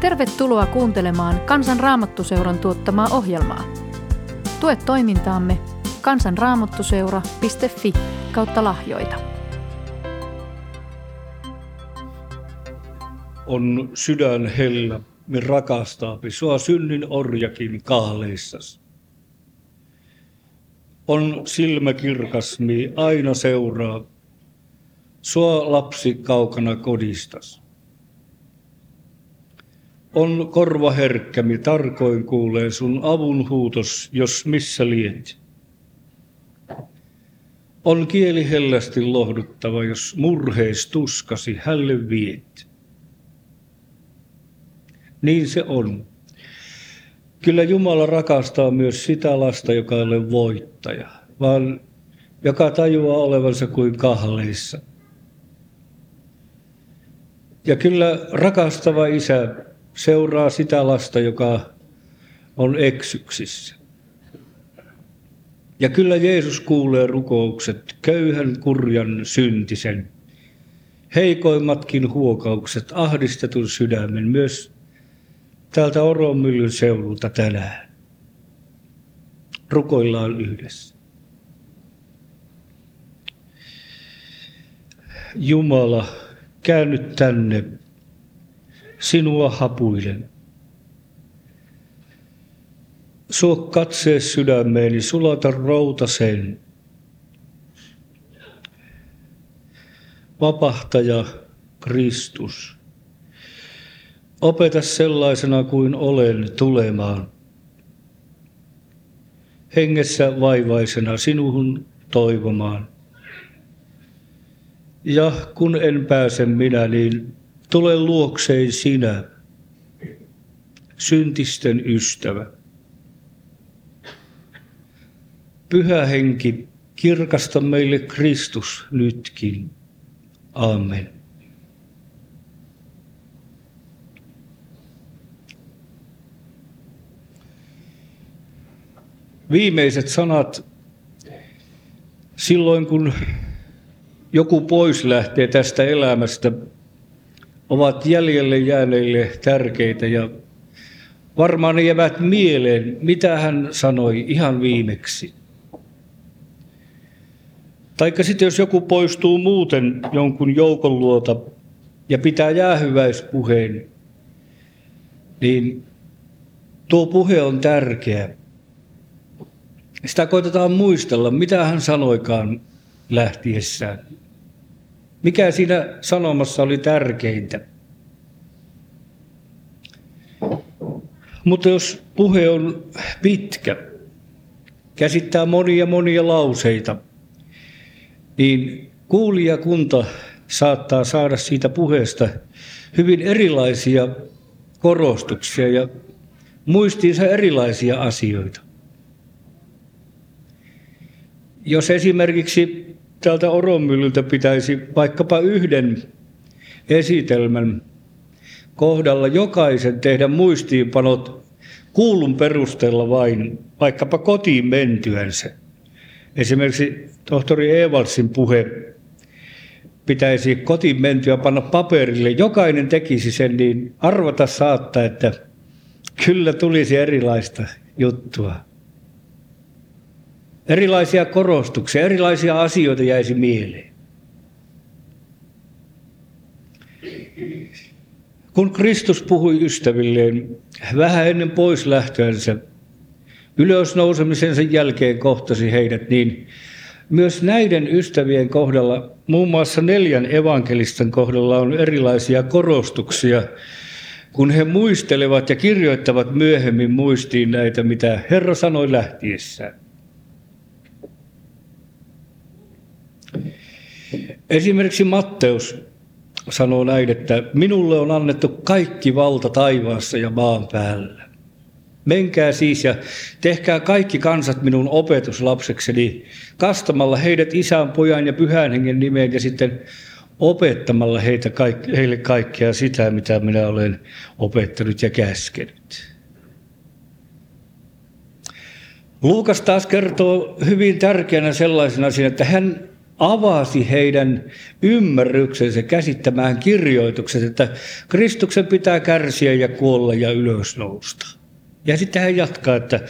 Tervetuloa kuuntelemaan Kansan Raamattuseuran tuottamaa ohjelmaa. Tue toimintaamme kansanraamattuseura.fi kautta lahjoita. On sydän hellä, me rakastaapi sua synnin orjakin kaaleissas. On silmä kirkas, aina seuraa, sua lapsi kaukana kodistas on korva herkkämi, tarkoin kuulee sun avun huutos, jos missä liet. On kieli hellästi lohduttava, jos murheis tuskasi hälle viet. Niin se on. Kyllä Jumala rakastaa myös sitä lasta, joka ei ole voittaja, vaan joka tajuaa olevansa kuin kahleissa. Ja kyllä rakastava isä seuraa sitä lasta, joka on eksyksissä. Ja kyllä Jeesus kuulee rukoukset, köyhän, kurjan, syntisen, heikoimmatkin huokaukset, ahdistetun sydämen, myös täältä Oromyllyn seudulta tänään. Rukoillaan yhdessä. Jumala, käännyt tänne sinua hapuilen. Suo katsee sydämeeni, sulata routasen. Vapahtaja Kristus. Opeta sellaisena kuin olen tulemaan. Hengessä vaivaisena sinuhun toivomaan. Ja kun en pääse minä, niin Tule luokseen sinä, syntisten ystävä. Pyhä henki, kirkasta meille Kristus nytkin. Amen. Viimeiset sanat silloin, kun joku pois lähtee tästä elämästä, ovat jäljelle jääneille tärkeitä ja varmaan jäävät mieleen, mitä hän sanoi ihan viimeksi. Taikka sitten jos joku poistuu muuten jonkun joukon luota ja pitää jäähyväispuheen, niin tuo puhe on tärkeä. Sitä koitetaan muistella, mitä hän sanoikaan lähtiessään. Mikä siinä sanomassa oli tärkeintä? Mutta jos puhe on pitkä, käsittää monia monia lauseita, niin kuulijakunta saattaa saada siitä puheesta hyvin erilaisia korostuksia ja muistiinsa erilaisia asioita. Jos esimerkiksi täältä Oromyllyltä pitäisi vaikkapa yhden esitelmän kohdalla jokaisen tehdä muistiinpanot kuulun perusteella vain, vaikkapa kotiin mentyänsä. Esimerkiksi tohtori Evalsin puhe pitäisi kotiin mentyä panna paperille. Jokainen tekisi sen, niin arvata saattaa, että kyllä tulisi erilaista juttua. Erilaisia korostuksia, erilaisia asioita jäisi mieleen. Kun Kristus puhui ystävilleen vähän ennen pois lähtöänsä, ylösnousemisensa jälkeen kohtasi heidät, niin myös näiden ystävien kohdalla, muun muassa neljän evankelistan kohdalla on erilaisia korostuksia, kun he muistelevat ja kirjoittavat myöhemmin muistiin näitä, mitä Herra sanoi lähtiessään. Esimerkiksi Matteus sanoo näin, että minulle on annettu kaikki valta taivaassa ja maan päällä. Menkää siis ja tehkää kaikki kansat minun opetuslapsekseni, kastamalla heidät isän, pojan ja pyhän hengen nimeen ja sitten opettamalla heitä heille kaikkea sitä, mitä minä olen opettanut ja käskenyt. Luukas taas kertoo hyvin tärkeänä sellaisena asian, että hän avasi heidän ymmärryksensä käsittämään kirjoitukset, että Kristuksen pitää kärsiä ja kuolla ja ylösnousta. Ja sitten hän jatkaa, että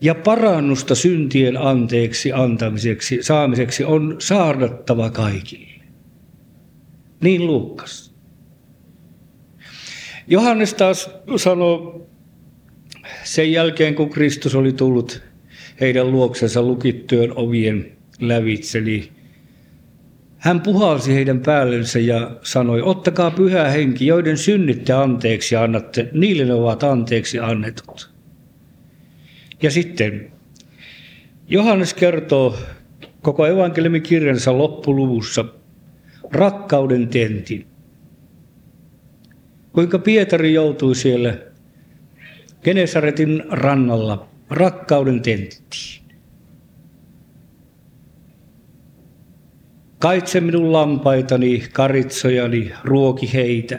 ja parannusta syntien anteeksi antamiseksi, saamiseksi on saarnattava kaikille. Niin Luukas. Johannes taas sanoo sen jälkeen, kun Kristus oli tullut heidän luoksensa lukittyön ovien lävitse, niin hän puhalsi heidän päällensä ja sanoi, ottakaa pyhä henki, joiden synnitte anteeksi annatte, niille ne ovat anteeksi annetut. Ja sitten Johannes kertoo koko evankeliumin kirjansa loppuluvussa rakkauden tentin. Kuinka Pietari joutui siellä Genesaretin rannalla rakkauden tenttiin. Kaitse minun lampaitani, karitsojani, ruoki heitä.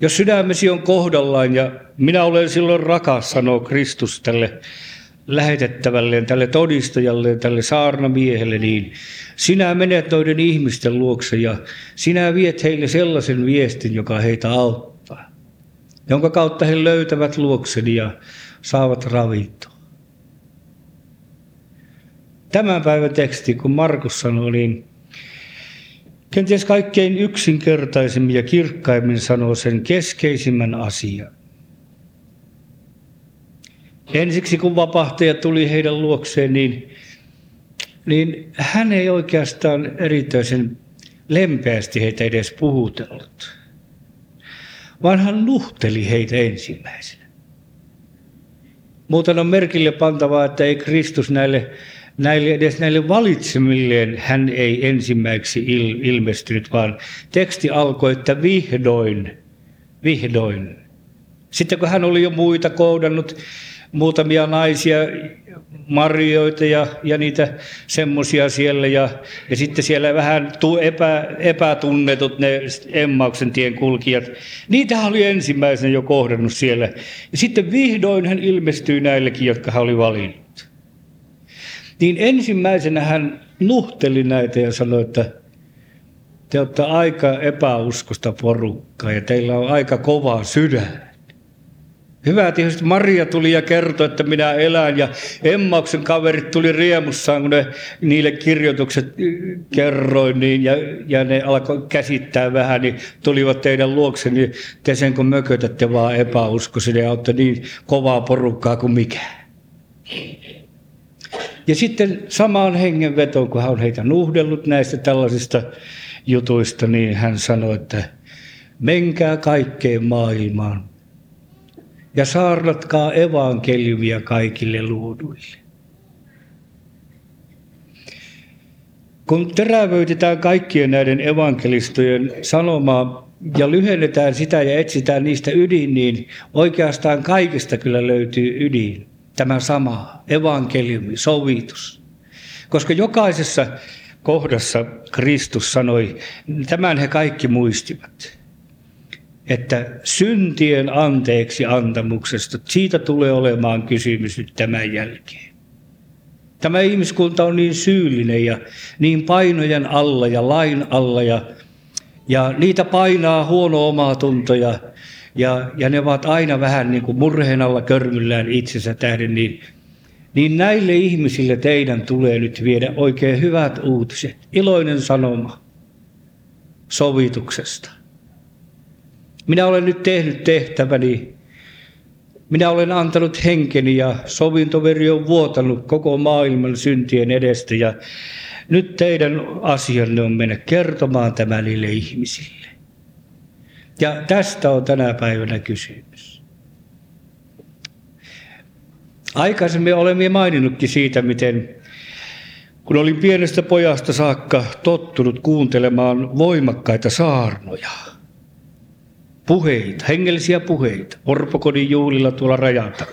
Jos sydämesi on kohdallaan ja minä olen silloin rakas, sanoo Kristus tälle lähetettävälleen, tälle todistajalle, tälle saarnamiehelle, niin sinä menet noiden ihmisten luokse ja sinä viet heille sellaisen viestin, joka heitä auttaa, jonka kautta he löytävät luokseni ja saavat ravintoa. Tämän päivän teksti, kun Markus sanoi, niin kenties kaikkein yksinkertaisemmin ja kirkkaimmin sanoo sen keskeisimmän asian. Ensiksi kun vapahtaja tuli heidän luokseen, niin, niin hän ei oikeastaan erityisen lempeästi heitä edes puhutellut, vaan hän nuhteli heitä ensimmäisenä. Muuten on merkille pantavaa, että ei Kristus näille, näille edes näille valitsemilleen hän ei ensimmäiseksi il, ilmestynyt, vaan teksti alkoi, että vihdoin, vihdoin. Sitten kun hän oli jo muita koudannut, muutamia naisia, marjoita ja, ja niitä semmoisia siellä. Ja, ja sitten siellä vähän tu, epä, epätunnetut ne Emmauksen tien kulkijat. Niitä oli ensimmäisenä jo kohdannut siellä. Ja sitten vihdoin hän ilmestyi näillekin, jotka hän oli valinnut. Niin ensimmäisenä hän nuhteli näitä ja sanoi, että te olette aika epäuskosta porukkaa ja teillä on aika kova sydän. Hyvä tietysti Maria tuli ja kertoi, että minä elän ja Emmauksen kaverit tuli riemussaan, kun ne niille kirjoitukset kerroin niin, ja, ja ne alkoi käsittää vähän, niin tulivat teidän luokse, niin te sen kun mökötätte vaan epäuskoisin ja olette niin kovaa porukkaa kuin mikä. Ja sitten samaan hengenvetoon, kun hän on heitä nuhdellut näistä tällaisista jutuista, niin hän sanoi, että menkää kaikkeen maailmaan ja saarnatkaa evankeliumia kaikille luoduille. Kun terävöitetään kaikkien näiden evankelistojen sanomaa ja lyhennetään sitä ja etsitään niistä ydin, niin oikeastaan kaikista kyllä löytyy ydin. Tämä sama evankeliumi, sovitus. Koska jokaisessa kohdassa Kristus sanoi, tämän he kaikki muistivat että syntien anteeksi antamuksesta, siitä tulee olemaan kysymys nyt tämän jälkeen. Tämä ihmiskunta on niin syyllinen ja niin painojen alla ja lain alla ja, ja niitä painaa huono omaa tuntoja ja, ja ne ovat aina vähän niin kuin murheen alla körmyllään itsensä tähden, niin, niin näille ihmisille teidän tulee nyt viedä oikein hyvät uutiset, iloinen sanoma sovituksesta. Minä olen nyt tehnyt tehtäväni. Minä olen antanut henkeni ja sovintoveri on vuotanut koko maailman syntien edestä ja nyt teidän asianne on mennä kertomaan tämä niille ihmisille. Ja tästä on tänä päivänä kysymys. Aikaisemmin olemme maininnutkin siitä, miten kun olin pienestä pojasta saakka tottunut kuuntelemaan voimakkaita saarnoja – puheita, hengellisiä puheita, orpokodin juulilla tuolla rajata.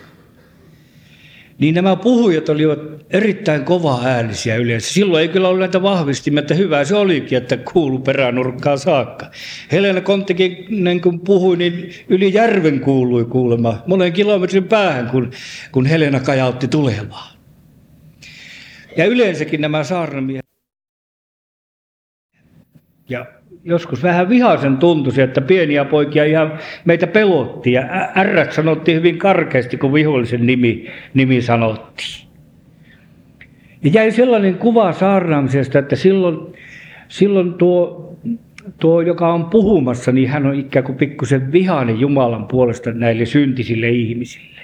Niin nämä puhujat olivat erittäin kova äänisiä yleensä. Silloin ei kyllä ollut näitä vahvistimia, että hyvä se olikin, että kuulu peränurkkaan saakka. Helena Konttikin, kun puhui, niin yli järven kuului kuulema monen kilometrin päähän, kun, kun Helena kajautti tulemaan. Ja yleensäkin nämä saarnamiehet. Ja joskus vähän vihaisen tuntuisi, että pieniä poikia ihan meitä pelotti. Ja R sanottiin hyvin karkeasti, kun vihollisen nimi, nimi sanottiin. Ja jäi sellainen kuva saarnaamisesta, että silloin, silloin tuo, tuo, joka on puhumassa, niin hän on ikään kuin pikkusen vihainen Jumalan puolesta näille syntisille ihmisille.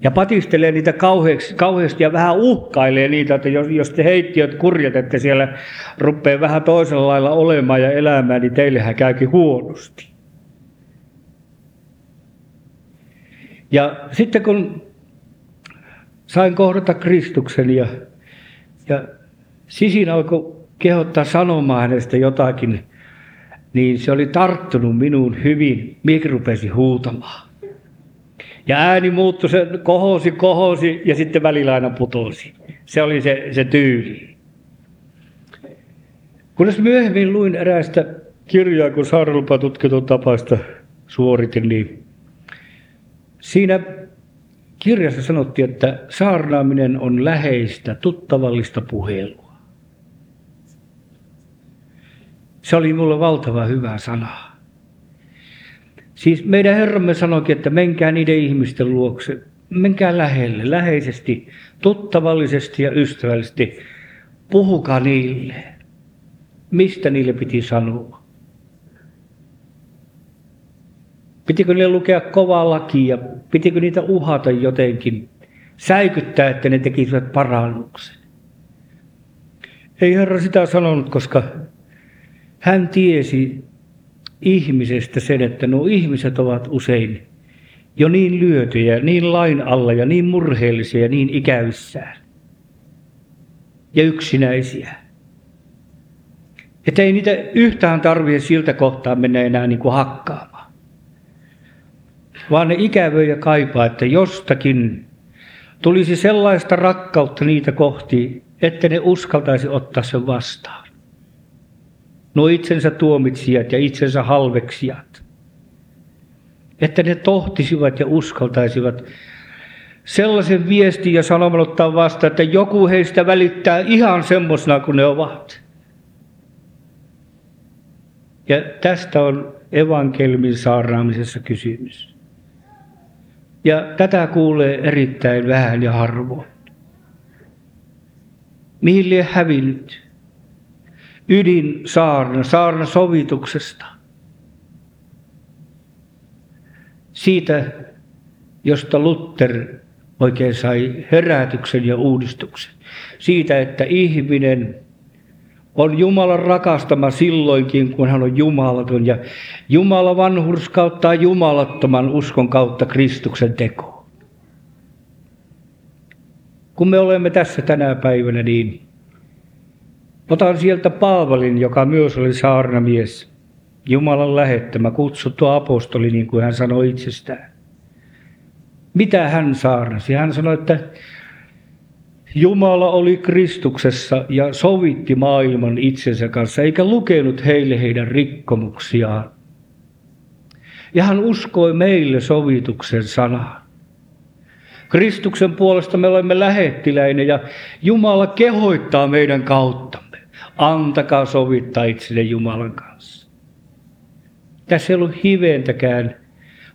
Ja patistelee niitä kauheasti, kauheasti ja vähän uhkailee niitä, että jos, jos te heittiöt kurjatette siellä rupeaa vähän toisella lailla olemaan ja elämään, niin teillehän käykin huonosti. Ja sitten kun sain kohdata Kristuksen ja, ja sisin alkoi kehottaa sanomaan hänestä jotakin, niin se oli tarttunut minuun hyvin. Minäkin rupesin huutamaan. Ja ääni muuttui, se kohosi, kohosi ja sitten välillä aina putosi. Se oli se, se tyyli. Kunnes myöhemmin luin eräästä kirjaa, kun sairaanlupatutkitun tapaista suoritin, niin siinä kirjassa sanottiin, että saarnaaminen on läheistä, tuttavallista puhelua. Se oli mulle valtava hyvä sana. Siis meidän Herramme sanoikin, että menkää niiden ihmisten luokse, menkää lähelle, läheisesti, tuttavallisesti ja ystävällisesti. Puhukaa niille. Mistä niille piti sanoa? Pitikö niille lukea kovaa lakia? Pitikö niitä uhata jotenkin? Säikyttää, että ne tekisivät parannuksen. Ei Herra sitä sanonut, koska hän tiesi ihmisestä sen, että nuo ihmiset ovat usein jo niin lyötyjä, niin lain alla ja niin murheellisia ja niin ikävissään ja yksinäisiä. Että ei niitä yhtään tarvitse siltä kohtaa mennä enää niin kuin hakkaamaan. Vaan ne ikävöi ja kaipaa, että jostakin tulisi sellaista rakkautta niitä kohti, että ne uskaltaisi ottaa sen vastaan nuo itsensä tuomitsijat ja itsensä halveksijat. Että ne tohtisivat ja uskaltaisivat sellaisen viestin ja sanoman ottaa vastaan, että joku heistä välittää ihan semmoisena kuin ne ovat. Ja tästä on evankelmin saarnaamisessa kysymys. Ja tätä kuulee erittäin vähän ja harvoin. Mihin lie hävinnyt? Ydin saarna, saarna sovituksesta. Siitä, josta Luther oikein sai herätyksen ja uudistuksen. Siitä, että ihminen on Jumalan rakastama silloinkin, kun hän on jumalaton. Ja Jumala vanhurskauttaa jumalattoman uskon kautta Kristuksen tekoon. Kun me olemme tässä tänä päivänä, niin Otan sieltä Paavalin, joka myös oli saarnamies, Jumalan lähettämä, kutsuttu apostoli, niin kuin hän sanoi itsestään. Mitä hän saarnasi? Hän sanoi, että Jumala oli Kristuksessa ja sovitti maailman itsensä kanssa, eikä lukenut heille heidän rikkomuksiaan. Ja hän uskoi meille sovituksen sanaan. Kristuksen puolesta me olemme lähettiläinen ja Jumala kehoittaa meidän kautta. Antakaa sovittaa itselle Jumalan kanssa. Tässä ei ollut hiventäkään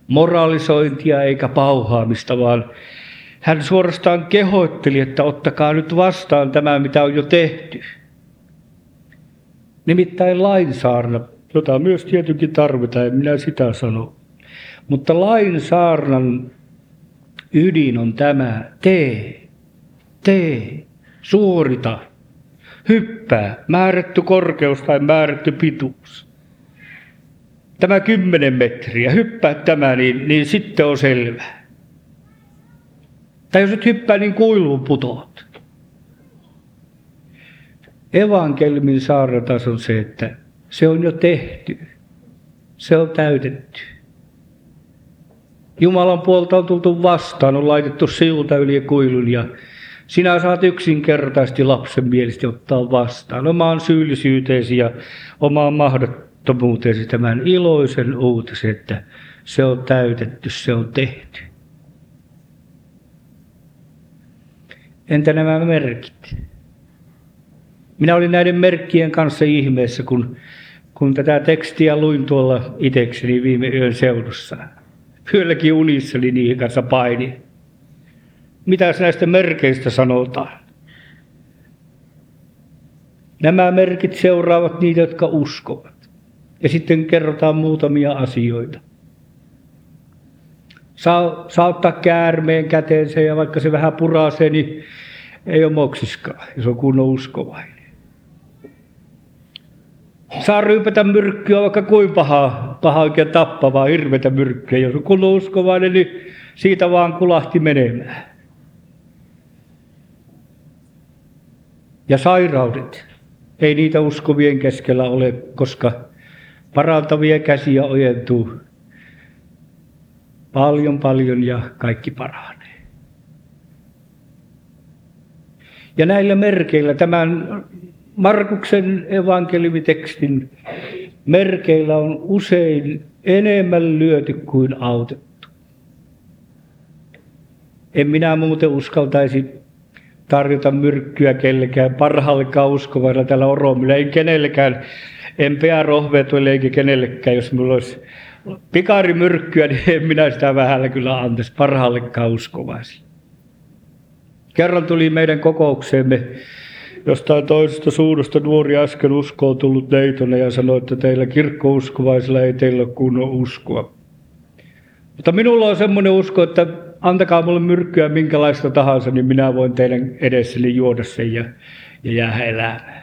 moralisointia eikä pauhaamista, vaan hän suorastaan kehoitteli, että ottakaa nyt vastaan tämä, mitä on jo tehty. Nimittäin lainsaarna, jota myös tietenkin tarvitaan, en minä sitä sano. Mutta lainsaarnan ydin on tämä, tee, tee, suorita, hyppää, määrätty korkeus tai määrätty pituus. Tämä kymmenen metriä, hyppää tämä, niin, niin sitten on selvä. Tai jos et hyppää, niin kuiluun putoat. Evankelmin saarnatas on se, että se on jo tehty. Se on täytetty. Jumalan puolta on tultu vastaan, on laitettu silta yli kuilun ja sinä saat yksinkertaisesti lapsen mielestä ottaa vastaan omaan syyllisyyteesi ja omaan mahdottomuuteesi tämän iloisen uutisen, että se on täytetty, se on tehty. Entä nämä merkit? Minä olin näiden merkkien kanssa ihmeessä, kun, kun tätä tekstiä luin tuolla itekseni viime yön seudussa. Yölläkin unissani niihin kanssa paini. Mitä näistä merkeistä sanotaan? Nämä merkit seuraavat niitä, jotka uskovat. Ja sitten kerrotaan muutamia asioita. Saa, saa ottaa käärmeen käteensä ja vaikka se vähän purasee, niin ei ole moksiskaan, jos on kunnon uskovainen. Saa ryypätä myrkkyä vaikka kuin pahaa, pahaa oikein tappavaa, hirvetä myrkkyä. Jos on kunnon uskovainen, niin siitä vaan kulahti menemään. Ja sairaudet. Ei niitä uskovien keskellä ole, koska parantavia käsiä ojentuu paljon paljon ja kaikki paranee. Ja näillä merkeillä, tämän Markuksen evankeliumitekstin merkeillä on usein enemmän lyöty kuin autettu. En minä muuten uskaltaisi tarjota myrkkyä kellekään parhaallekaan uskovailla tällä oromilla, ei kenellekään, en pää rohveetuille eikä kenellekään, jos minulla olisi pikarimyrkkyä, niin en minä sitä vähällä kyllä antaisi parhaallekaan uskovaisille. Kerran tuli meidän kokoukseemme jostain toisesta suunnasta nuori äsken uskoon tullut neitonen ja sanoi, että teillä kirkkouskovaisilla ei teillä ole kunnon uskoa. Mutta minulla on semmoinen usko, että antakaa mulle myrkkyä minkälaista tahansa, niin minä voin teidän edessäni juoda sen ja, ja jäädä elämään.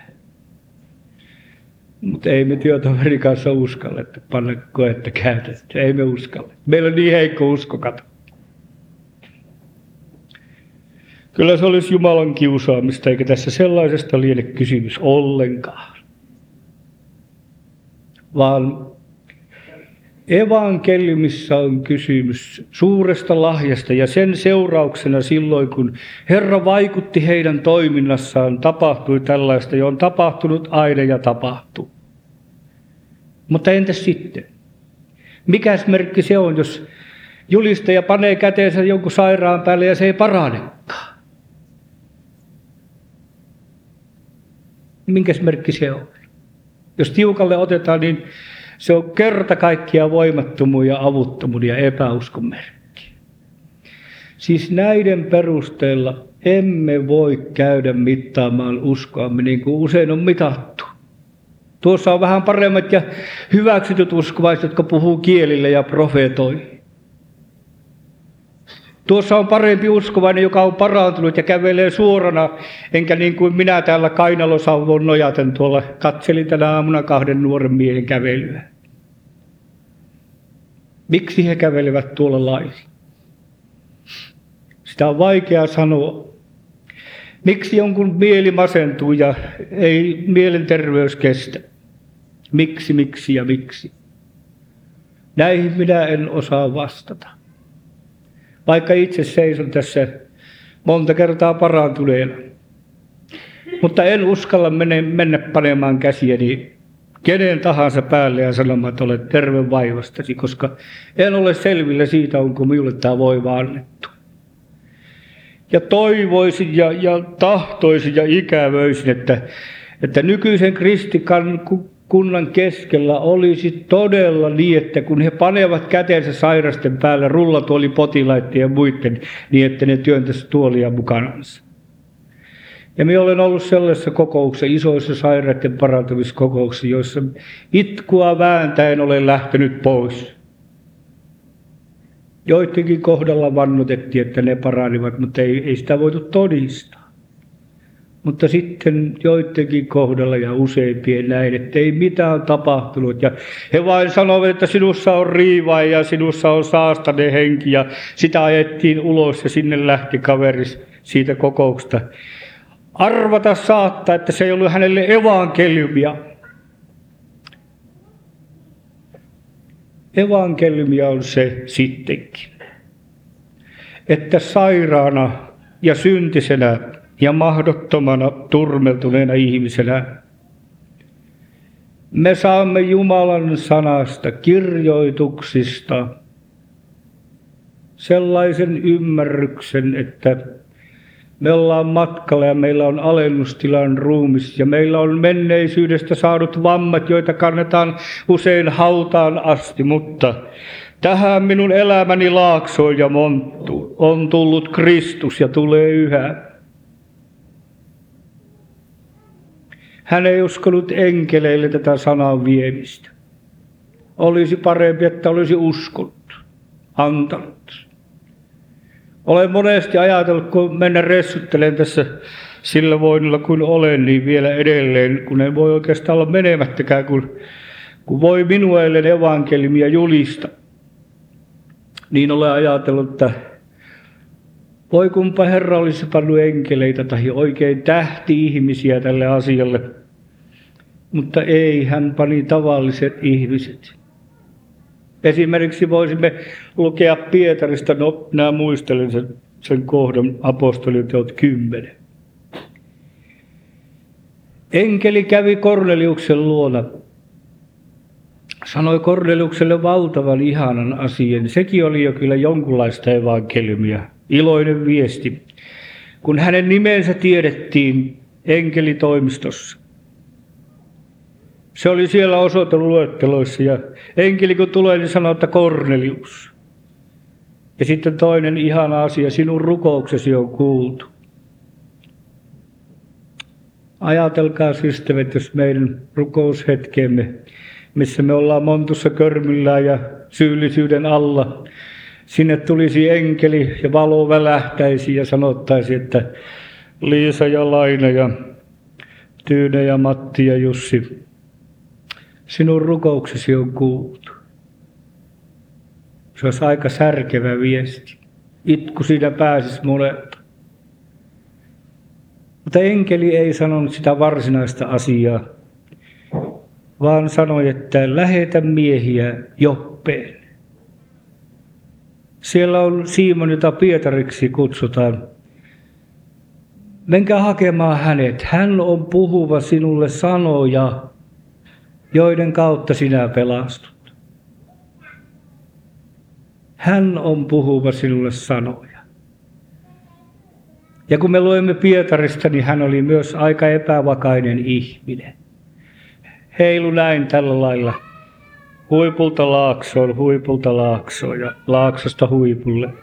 Mutta ei me työtoverin kanssa uskalle, että panna koetta käytettyä. Ei me uskalle. Meillä on niin heikko usko, kato. Kyllä se olisi Jumalan kiusaamista, eikä tässä sellaisesta liene kysymys ollenkaan. Vaan evankeliumissa on kysymys suuresta lahjasta ja sen seurauksena silloin, kun Herra vaikutti heidän toiminnassaan, tapahtui tällaista, jo on tapahtunut aina ja tapahtuu. Mutta entäs sitten? Mikäs merkki se on, jos julistaja panee käteensä jonkun sairaan päälle ja se ei paranekaan? Minkäs merkki se on? Jos tiukalle otetaan, niin se on kerta kaikkia voimattomuuden ja avuttomuuden ja epäuskon merkki. Siis näiden perusteella emme voi käydä mittaamaan uskoamme niin kuin usein on mitattu. Tuossa on vähän paremmat ja hyväksytyt uskovaiset, jotka puhuu kielille ja profeetoi. Tuossa on parempi uskovainen, joka on parantunut ja kävelee suorana, enkä niin kuin minä täällä kainalosauvon nojaten tuolla katselin tänä aamuna kahden nuoren miehen kävelyä. Miksi he kävelevät tuolla lailla? Sitä on vaikea sanoa. Miksi jonkun mieli masentuu ja ei mielenterveys kestä? Miksi, miksi ja miksi? Näihin minä en osaa vastata. Vaikka itse seison tässä monta kertaa parantuneena. Mutta en uskalla mene, mennä panemaan käsiäni kenen tahansa päälle ja sanomaan, että olet terve vaivastasi, koska en ole selvillä siitä, onko minulle tämä voiva annettu. Ja toivoisin ja, ja tahtoisin ja ikävöisin, että, että nykyisen kristikan kunnan keskellä olisi todella niin, että kun he panevat käteensä sairasten päällä rullatuoli potilaiden ja muiden, niin että ne työntäisi tuolia mukanansa. Ja minä olen ollut sellaisessa kokouksessa, isoissa sairaiden parantamiskokouksissa, joissa itkua vääntäen olen lähtenyt pois. Joidenkin kohdalla vannutettiin, että ne paranivat, mutta ei, ei sitä voitu todistaa. Mutta sitten joidenkin kohdalla ja useimpien näin, että ei mitään tapahtunut. Ja he vain sanoivat, että sinussa on riiva ja sinussa on saastane henki. Ja sitä ajettiin ulos ja sinne lähti kaveri siitä kokouksesta. Arvata saattaa, että se ei ollut hänelle evankeliumia. Evankeliumia on se sittenkin, että sairaana ja syntisenä ja mahdottomana turmeltuneena ihmisenä me saamme Jumalan sanasta, kirjoituksista sellaisen ymmärryksen, että Me ollaan matkalla ja meillä on alennustilan ruumis ja meillä on menneisyydestä saadut vammat, joita kannetaan usein hautaan asti, mutta tähän minun elämäni laaksoon ja monttu on tullut Kristus ja tulee yhä. Hän ei uskonut enkeleille tätä sanan viemistä. Olisi parempi, että olisi uskonut, antanut. Olen monesti ajatellut, kun mennä ressuttelen tässä sillä voinnilla kuin olen, niin vielä edelleen, kun en voi oikeastaan olla menemättäkään, kun, kun voi minuelle evankeliumia julista. Niin olen ajatellut, että voi kumpa Herra olisi pannut enkeleitä tai oikein tähti-ihmisiä tälle asialle. Mutta ei, hän pani tavalliset ihmiset. Esimerkiksi voisimme lukea Pietarista, no nämä muistelen sen, sen kohdan apostoliteot 10. Enkeli kävi Korneliuksen luona. Sanoi Korneliukselle valtavan ihanan asian. Sekin oli jo kyllä jonkunlaista evankeliumia. Iloinen viesti. Kun hänen nimensä tiedettiin enkelitoimistossa. Se oli siellä osoiteluetteloissa ja enkeli kun tulee, niin sanoo, että Kornelius. Ja sitten toinen ihana asia, sinun rukouksesi on kuultu. Ajatelkaa ystävät, jos meidän rukoushetkemme, missä me ollaan montussa körmyllä ja syyllisyyden alla, sinne tulisi enkeli ja valo välähtäisi ja sanottaisi, että Liisa ja Laina ja Tyyne ja Matti ja Jussi, sinun rukouksesi on kuultu. Se olisi aika särkevä viesti. Itku siinä pääsisi monelta. Mutta enkeli ei sanonut sitä varsinaista asiaa, vaan sanoi, että lähetä miehiä Joppeen. Siellä on Simon, jota Pietariksi kutsutaan. Menkää hakemaan hänet. Hän on puhuva sinulle sanoja, joiden kautta sinä pelastut. Hän on puhuva sinulle sanoja. Ja kun me luemme Pietarista, niin hän oli myös aika epävakainen ihminen. Heilu näin tällä lailla huipulta laaksoon, huipulta laaksoon ja laaksosta huipulle.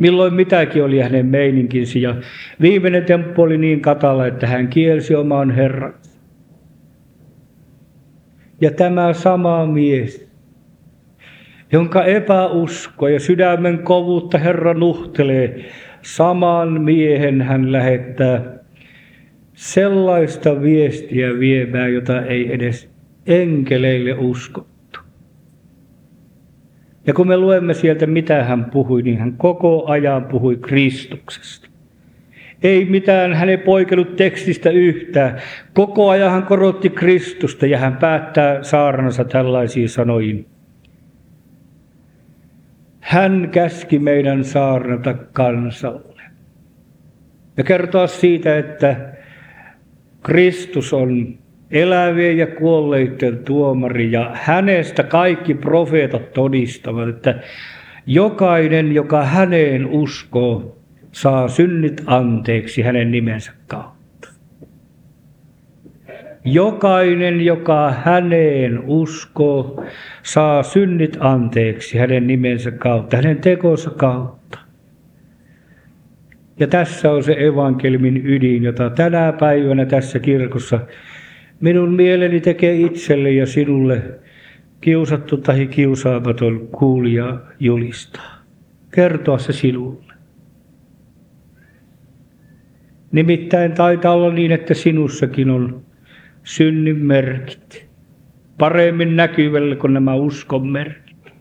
Milloin mitäkin oli hänen meininkinsä ja viimeinen temppu oli niin katala, että hän kielsi oman Herran. Ja tämä sama mies, jonka epäusko ja sydämen kovuutta Herra nuhtelee, saman miehen hän lähettää sellaista viestiä viemään, jota ei edes enkeleille uskottu. Ja kun me luemme sieltä, mitä hän puhui, niin hän koko ajan puhui Kristuksesta. Ei mitään, hän ei poikenut tekstistä yhtään. Koko ajan hän korotti Kristusta ja hän päättää saarnansa tällaisiin sanoihin. Hän käski meidän saarnata kansalle. Ja kertoa siitä, että Kristus on elävien ja kuolleiden tuomari ja hänestä kaikki profeetat todistavat, että jokainen, joka häneen uskoo, saa synnit anteeksi hänen nimensä kautta. Jokainen, joka häneen uskoo, saa synnit anteeksi hänen nimensä kautta, hänen tekonsa kautta. Ja tässä on se evankeliumin ydin, jota tänä päivänä tässä kirkossa minun mieleni tekee itselle ja sinulle kiusattu tai kiusaamaton kuulija julistaa. Kertoa se sinulle. Nimittäin taitaa olla niin, että sinussakin on synnin merkit. Paremmin näkyvällä kuin nämä uskon merkit.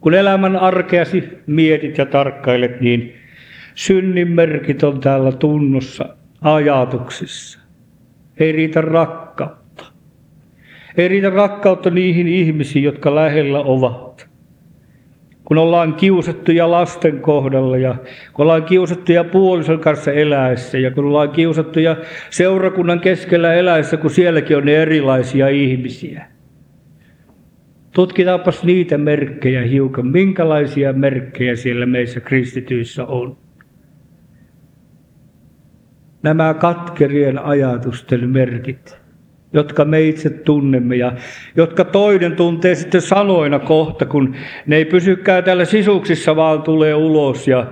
Kun elämän arkeasi mietit ja tarkkailet, niin synnin merkit on täällä tunnossa ajatuksissa. Ei riitä rakkautta. Ei riitä rakkautta niihin ihmisiin, jotka lähellä ovat kun ollaan kiusattuja lasten kohdalla ja kun ollaan kiusattuja puolison kanssa eläessä ja kun ollaan kiusattuja seurakunnan keskellä eläessä, kun sielläkin on erilaisia ihmisiä. Tutkitaanpas niitä merkkejä hiukan, minkälaisia merkkejä siellä meissä kristityissä on. Nämä katkerien ajatusten merkit, jotka me itse tunnemme ja jotka toinen tuntee sitten sanoina kohta, kun ne ei pysykään täällä sisuksissa, vaan tulee ulos ja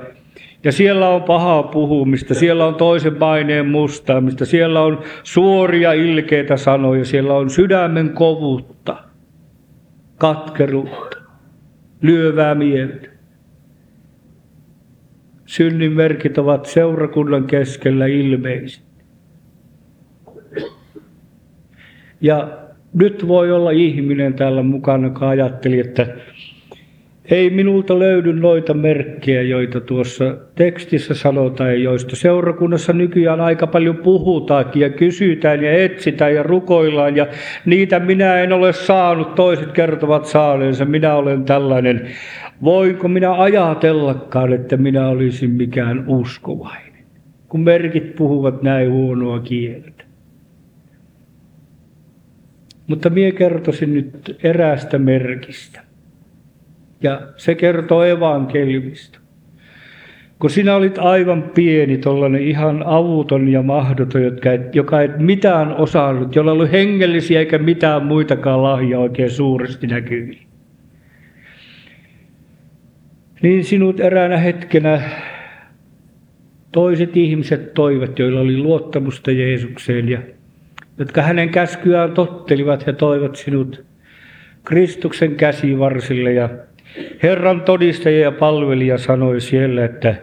ja siellä on pahaa puhumista, siellä on toisen paineen mustaamista, siellä on suoria ilkeitä sanoja, siellä on sydämen kovuutta, katkeruutta, lyövää mieltä. Synnin merkit ovat seurakunnan keskellä ilmeiset. Ja nyt voi olla ihminen täällä mukana, joka ajatteli, että ei minulta löydy noita merkkejä, joita tuossa tekstissä sanotaan ja joista seurakunnassa nykyään aika paljon puhutaankin ja kysytään ja etsitään ja rukoillaan ja niitä minä en ole saanut, toiset kertovat saaneensa, minä olen tällainen. Voinko minä ajatellakaan, että minä olisin mikään uskovainen, kun merkit puhuvat näin huonoa kieltä. Mutta minä kertoisin nyt eräästä merkistä ja se kertoo evankeliumista. Kun sinä olit aivan pieni, tollainen ihan avuton ja mahdoton, jotka et, joka et mitään osannut, jolla oli hengellisiä eikä mitään muitakaan lahja oikein suuresti näkyviin. Niin sinut eräänä hetkenä toiset ihmiset toivat, joilla oli luottamusta Jeesukseen ja jotka hänen käskyään tottelivat ja toivat sinut Kristuksen käsivarsille ja Herran todistaja ja palvelija sanoi siellä, että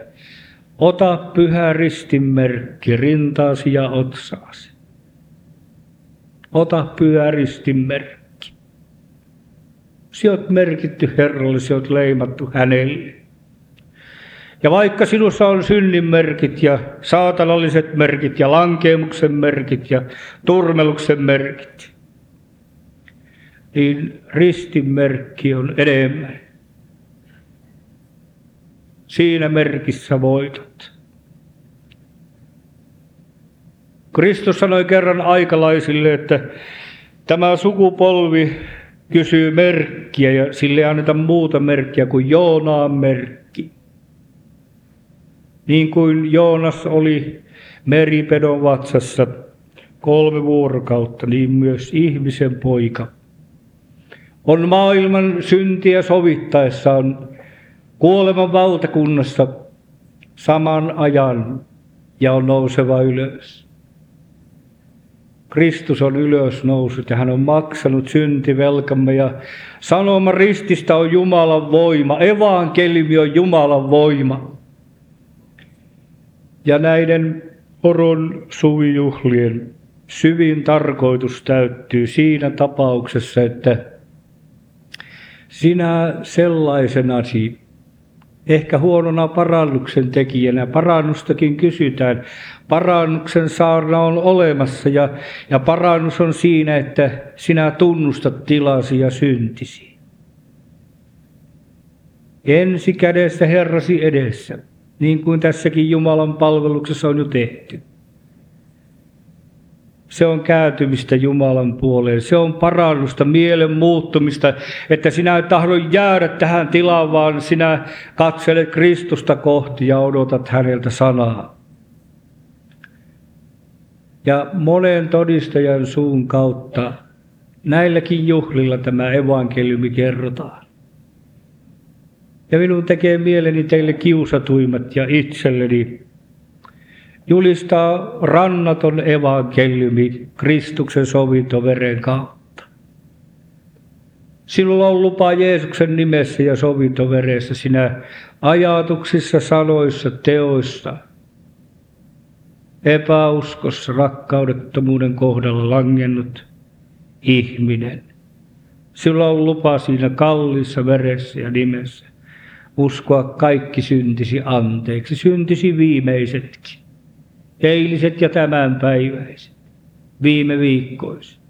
ota pyhä ristinmerkki rintaasi ja otsaasi. Ota pyhä ristinmerkki. Si oot merkitty Herralle, si oot leimattu hänelle. Ja vaikka sinussa on synnin merkit ja saatanalliset merkit ja lankeemuksen merkit ja turmeluksen merkit, niin ristin merkki on enemmän. Siinä merkissä voitat. Kristus sanoi kerran aikalaisille, että tämä sukupolvi kysyy merkkiä ja sille ei anneta muuta merkkiä kuin Joonaan merkki. Niin kuin Joonas oli meripedon vatsassa kolme vuorokautta, niin myös ihmisen poika on maailman syntiä sovittaessaan kuoleman valtakunnassa saman ajan ja on nouseva ylös. Kristus on ylös noussut ja hän on maksanut syntivelkamme ja sanoma rististä on Jumalan voima, evankeliumi on Jumalan voima. Ja näiden poron suvijuhlien syvin tarkoitus täyttyy siinä tapauksessa, että sinä sellaisenasi ehkä huonona parannuksen tekijänä. Parannustakin kysytään. Parannuksen saarna on olemassa ja, ja parannus on siinä, että sinä tunnustat tilasi ja syntisi. Ensi kädessä Herrasi edessä, niin kuin tässäkin Jumalan palveluksessa on jo tehty. Se on kääntymistä Jumalan puoleen. Se on parannusta, mielen muuttumista, että sinä et tahdo jäädä tähän tilaan, vaan sinä katselet Kristusta kohti ja odotat häneltä sanaa. Ja monen todistajan suun kautta näilläkin juhlilla tämä evankeliumi kerrotaan. Ja minun tekee mieleni teille kiusatuimmat ja itselleni julistaa rannaton evankeliumi Kristuksen sovintoveren kautta. Sinulla on lupa Jeesuksen nimessä ja sovintoveressä sinä ajatuksissa, sanoissa, teoissa, epäuskossa, rakkaudettomuuden kohdalla langennut ihminen. Sinulla on lupa siinä kalliissa veressä ja nimessä uskoa kaikki syntisi anteeksi, syntisi viimeisetkin eiliset ja tämänpäiväiset, viime viikkoiset.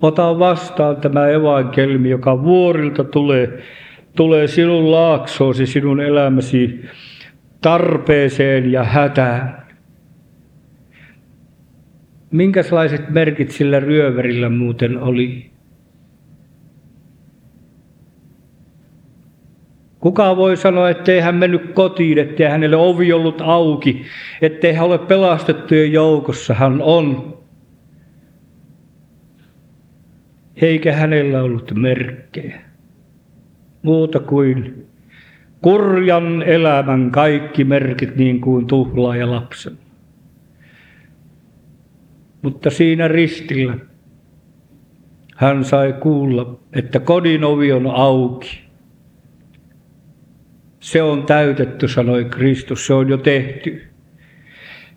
Ota vastaan tämä evankelmi, joka vuorilta tulee, tulee sinun laaksoosi, sinun elämäsi tarpeeseen ja hätään. Minkälaiset merkit sillä ryöverillä muuten oli? Kuka voi sanoa, ettei hän mennyt kotiin, ettei hänelle ovi ollut auki, ettei hän ole pelastettujen joukossa. Hän on. Eikä hänellä ollut merkkejä. Muuta kuin kurjan elämän kaikki merkit niin kuin tuhlaa ja lapsen. Mutta siinä ristillä hän sai kuulla, että kodin ovi on auki. Se on täytetty, sanoi Kristus, se on jo tehty.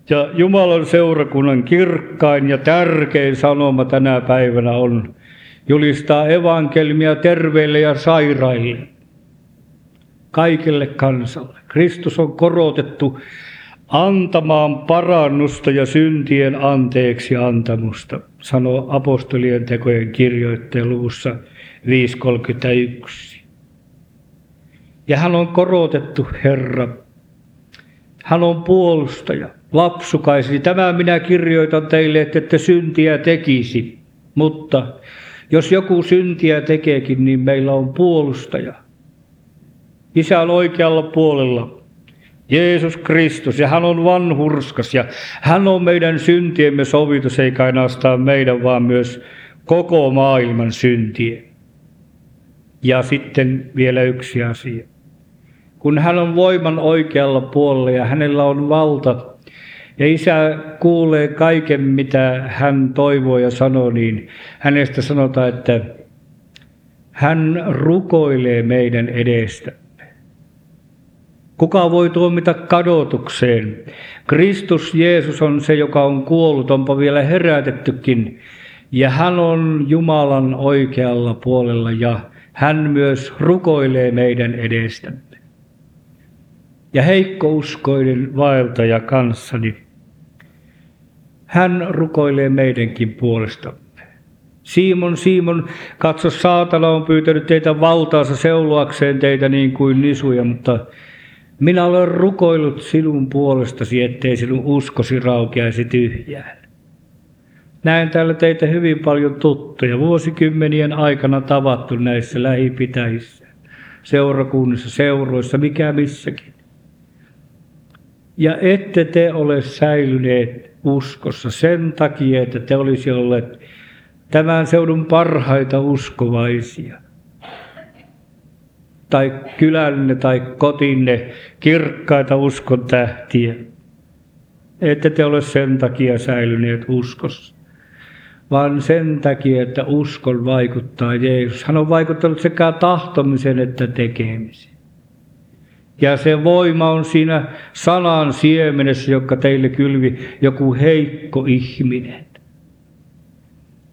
Ja Jumalan seurakunnan kirkkain ja tärkein sanoma tänä päivänä on julistaa evankelmia terveille ja sairaille, kaikille kansalle. Kristus on korotettu antamaan parannusta ja syntien anteeksi antamusta, sanoo apostolien tekojen kirjoittaja luvussa 5.31. Ja hän on korotettu Herra. Hän on puolustaja, lapsukaisi. Tämä minä kirjoitan teille, että ette syntiä tekisi. Mutta jos joku syntiä tekeekin, niin meillä on puolustaja. Isä on oikealla puolella Jeesus Kristus, ja hän on vanhurskas, ja hän on meidän syntiemme sovitus, eikä ainoastaan meidän, vaan myös koko maailman syntien. Ja sitten vielä yksi asia. Kun hän on voiman oikealla puolella ja hänellä on valta, ja isä kuulee kaiken, mitä hän toivoo ja sanoo, niin hänestä sanotaan, että hän rukoilee meidän edestä. Kuka voi tuomita kadotukseen? Kristus Jeesus on se, joka on kuollut, onpa vielä herätettykin. Ja hän on Jumalan oikealla puolella ja hän myös rukoilee meidän edestämme. Ja heikkouskoinen vaeltaja kanssani, hän rukoilee meidänkin puolestamme. Simon, Simon, katso, saatana on pyytänyt teitä valtaansa seuloakseen teitä niin kuin nisuja, mutta minä olen rukoillut sinun puolestasi, ettei sinun uskosi raukeaisi tyhjään. Näen täällä teitä hyvin paljon tuttuja, vuosikymmenien aikana tavattu näissä lähipitäjissä, seurakunnissa, seuroissa, mikä missäkin. Ja ette te ole säilyneet uskossa sen takia, että te olisi olleet tämän seudun parhaita uskovaisia tai kylänne tai kotinne kirkkaita uskon tähtiä. Ette te ole sen takia säilyneet uskossa, vaan sen takia, että uskon vaikuttaa Jeesus. Hän on vaikuttanut sekä tahtomisen että tekemisen. Ja se voima on siinä sanan siemenessä, joka teille kylvi joku heikko ihminen.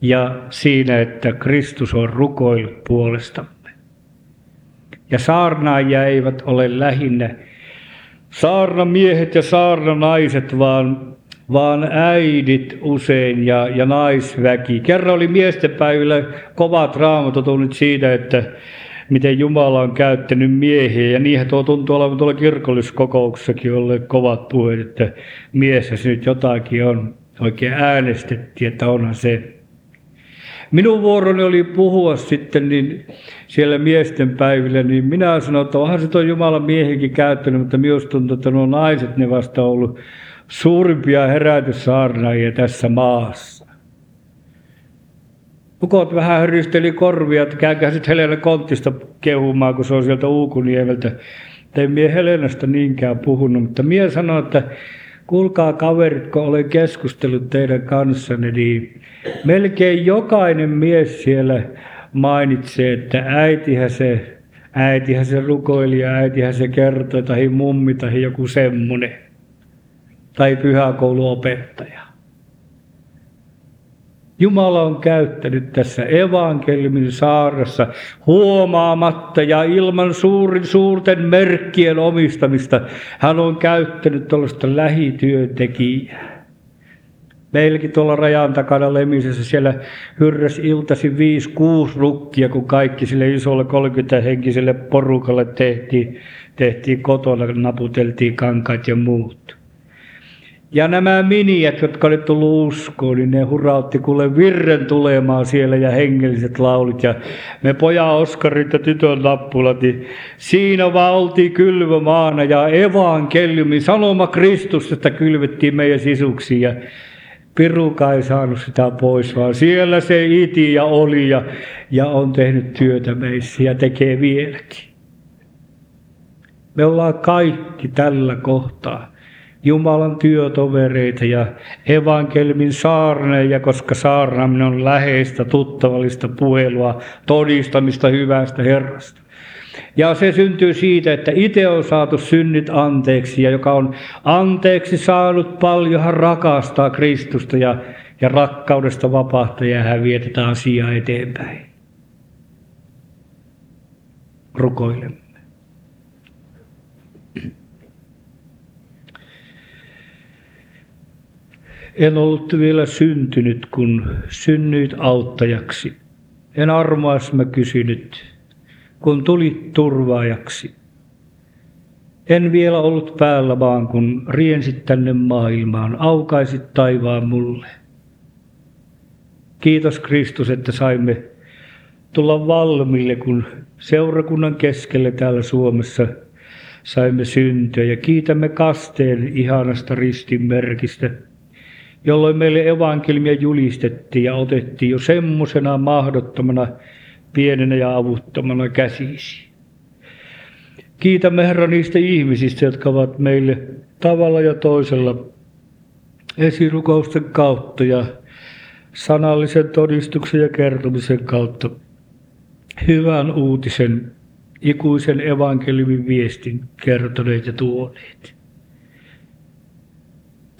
Ja siinä, että Kristus on rukoillut puolesta ja saarnaajia eivät ole lähinnä saarnamiehet ja saarnanaiset, vaan, vaan äidit usein ja, ja naisväki. Kerran oli miestenpäivillä kovat raamatutunnit siitä, että miten Jumala on käyttänyt miehiä. Ja niinhän tuo tuntuu olevan tuolla kirkolliskokouksessakin olleet kovat puheet, että mies nyt jotakin on. Oikein äänestettiin, että onhan se Minun vuoroni oli puhua sitten niin siellä miesten päivillä, niin minä sanoin, että onhan se tuo Jumalan miehikin käyttänyt, mutta minusta tuntuu, että nuo naiset ne vasta ollut suurimpia herätyssaarnaajia tässä maassa. Ukot vähän höristeli korvia, että käykää sitten Helena Konttista kehumaan, kun se on sieltä Uukuniemeltä. En mie Helenasta niinkään puhunut, mutta mie sanoin, että kuulkaa kaverit, kun olen keskustellut teidän kanssanne, niin melkein jokainen mies siellä mainitsee, että äitihän se, äitihän se rukoili ja äitihän se kertoi, tai mummi tai joku semmoinen, tai pyhäkouluopettaja. Jumala on käyttänyt tässä evankeliumin saarassa huomaamatta ja ilman suurin, suurten merkkien omistamista. Hän on käyttänyt tuollaista lähityöntekijää. Meilläkin tuolla rajan takana Lemisessä siellä hyrräs iltasi 5-6 rukkia, kun kaikki sille isolle 30-henkiselle porukalle tehtiin, tehtiin kotona, naputeltiin kankaat ja muut. Ja nämä miniät, jotka oli tullut uskoon, niin ne hurautti kuule virren tulemaan siellä ja hengelliset laulit. Ja me poja Oskarit ja tytön lappulat, niin siinä vaan oltiin kylvämaana ja evankeliumi, sanoma Kristusta kylvettiin meidän sisuksiin. Ja Piruka ei saanut sitä pois, vaan siellä se iti ja oli ja, ja on tehnyt työtä meissä ja tekee vieläkin. Me ollaan kaikki tällä kohtaa Jumalan työtovereita ja evankelmin saarneja, koska saarnaaminen on läheistä, tuttavallista puhelua, todistamista hyvästä Herrasta. Ja se syntyy siitä, että itse on saatu synnit anteeksi ja joka on anteeksi saanut paljon, hän rakastaa Kristusta ja, ja rakkaudesta vapahtaa ja hän vietetään asiaa eteenpäin. Rukoilemme. En ollut vielä syntynyt, kun synnyit auttajaksi. En armoas mä kysynyt, kun tulit turvaajaksi. En vielä ollut päällä vaan, kun riensit tänne maailmaan, aukaisit taivaan mulle. Kiitos Kristus, että saimme tulla valmille, kun seurakunnan keskelle täällä Suomessa saimme syntyä. Ja kiitämme kasteen ihanasta ristin merkistä jolloin meille evankeliumia julistettiin ja otettiin jo semmoisena mahdottomana pienenä ja avuttomana käsisi. Kiitämme Herra niistä ihmisistä, jotka ovat meille tavalla ja toisella esirukousten kautta ja sanallisen todistuksen ja kertomisen kautta hyvän uutisen, ikuisen evankeliumin viestin kertoneet ja tuoneet.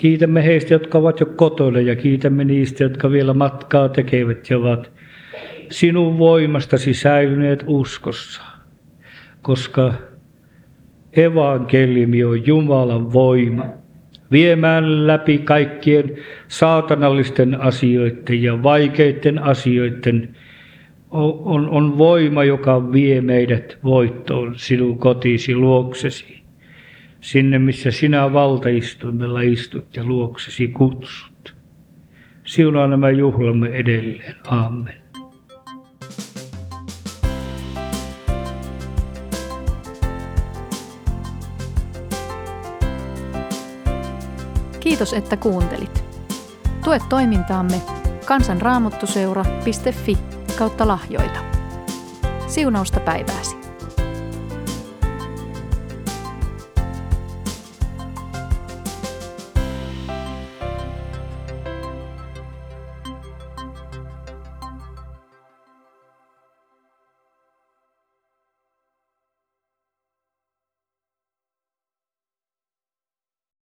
Kiitämme heistä, jotka ovat jo kotona ja kiitämme niistä, jotka vielä matkaa tekevät ja ovat sinun voimastasi säilyneet uskossa, koska evankeliumi on Jumalan voima viemään läpi kaikkien saatanallisten asioiden ja vaikeiden asioiden on, on voima, joka vie meidät voittoon sinun kotisi luoksesi sinne missä sinä valtaistuimella istut ja luoksesi kutsut. Siunaa nämä juhlamme edelleen. Amen. Kiitos, että kuuntelit. Tue toimintaamme kansanraamottuseura.fi kautta lahjoita. Siunausta päivääsi.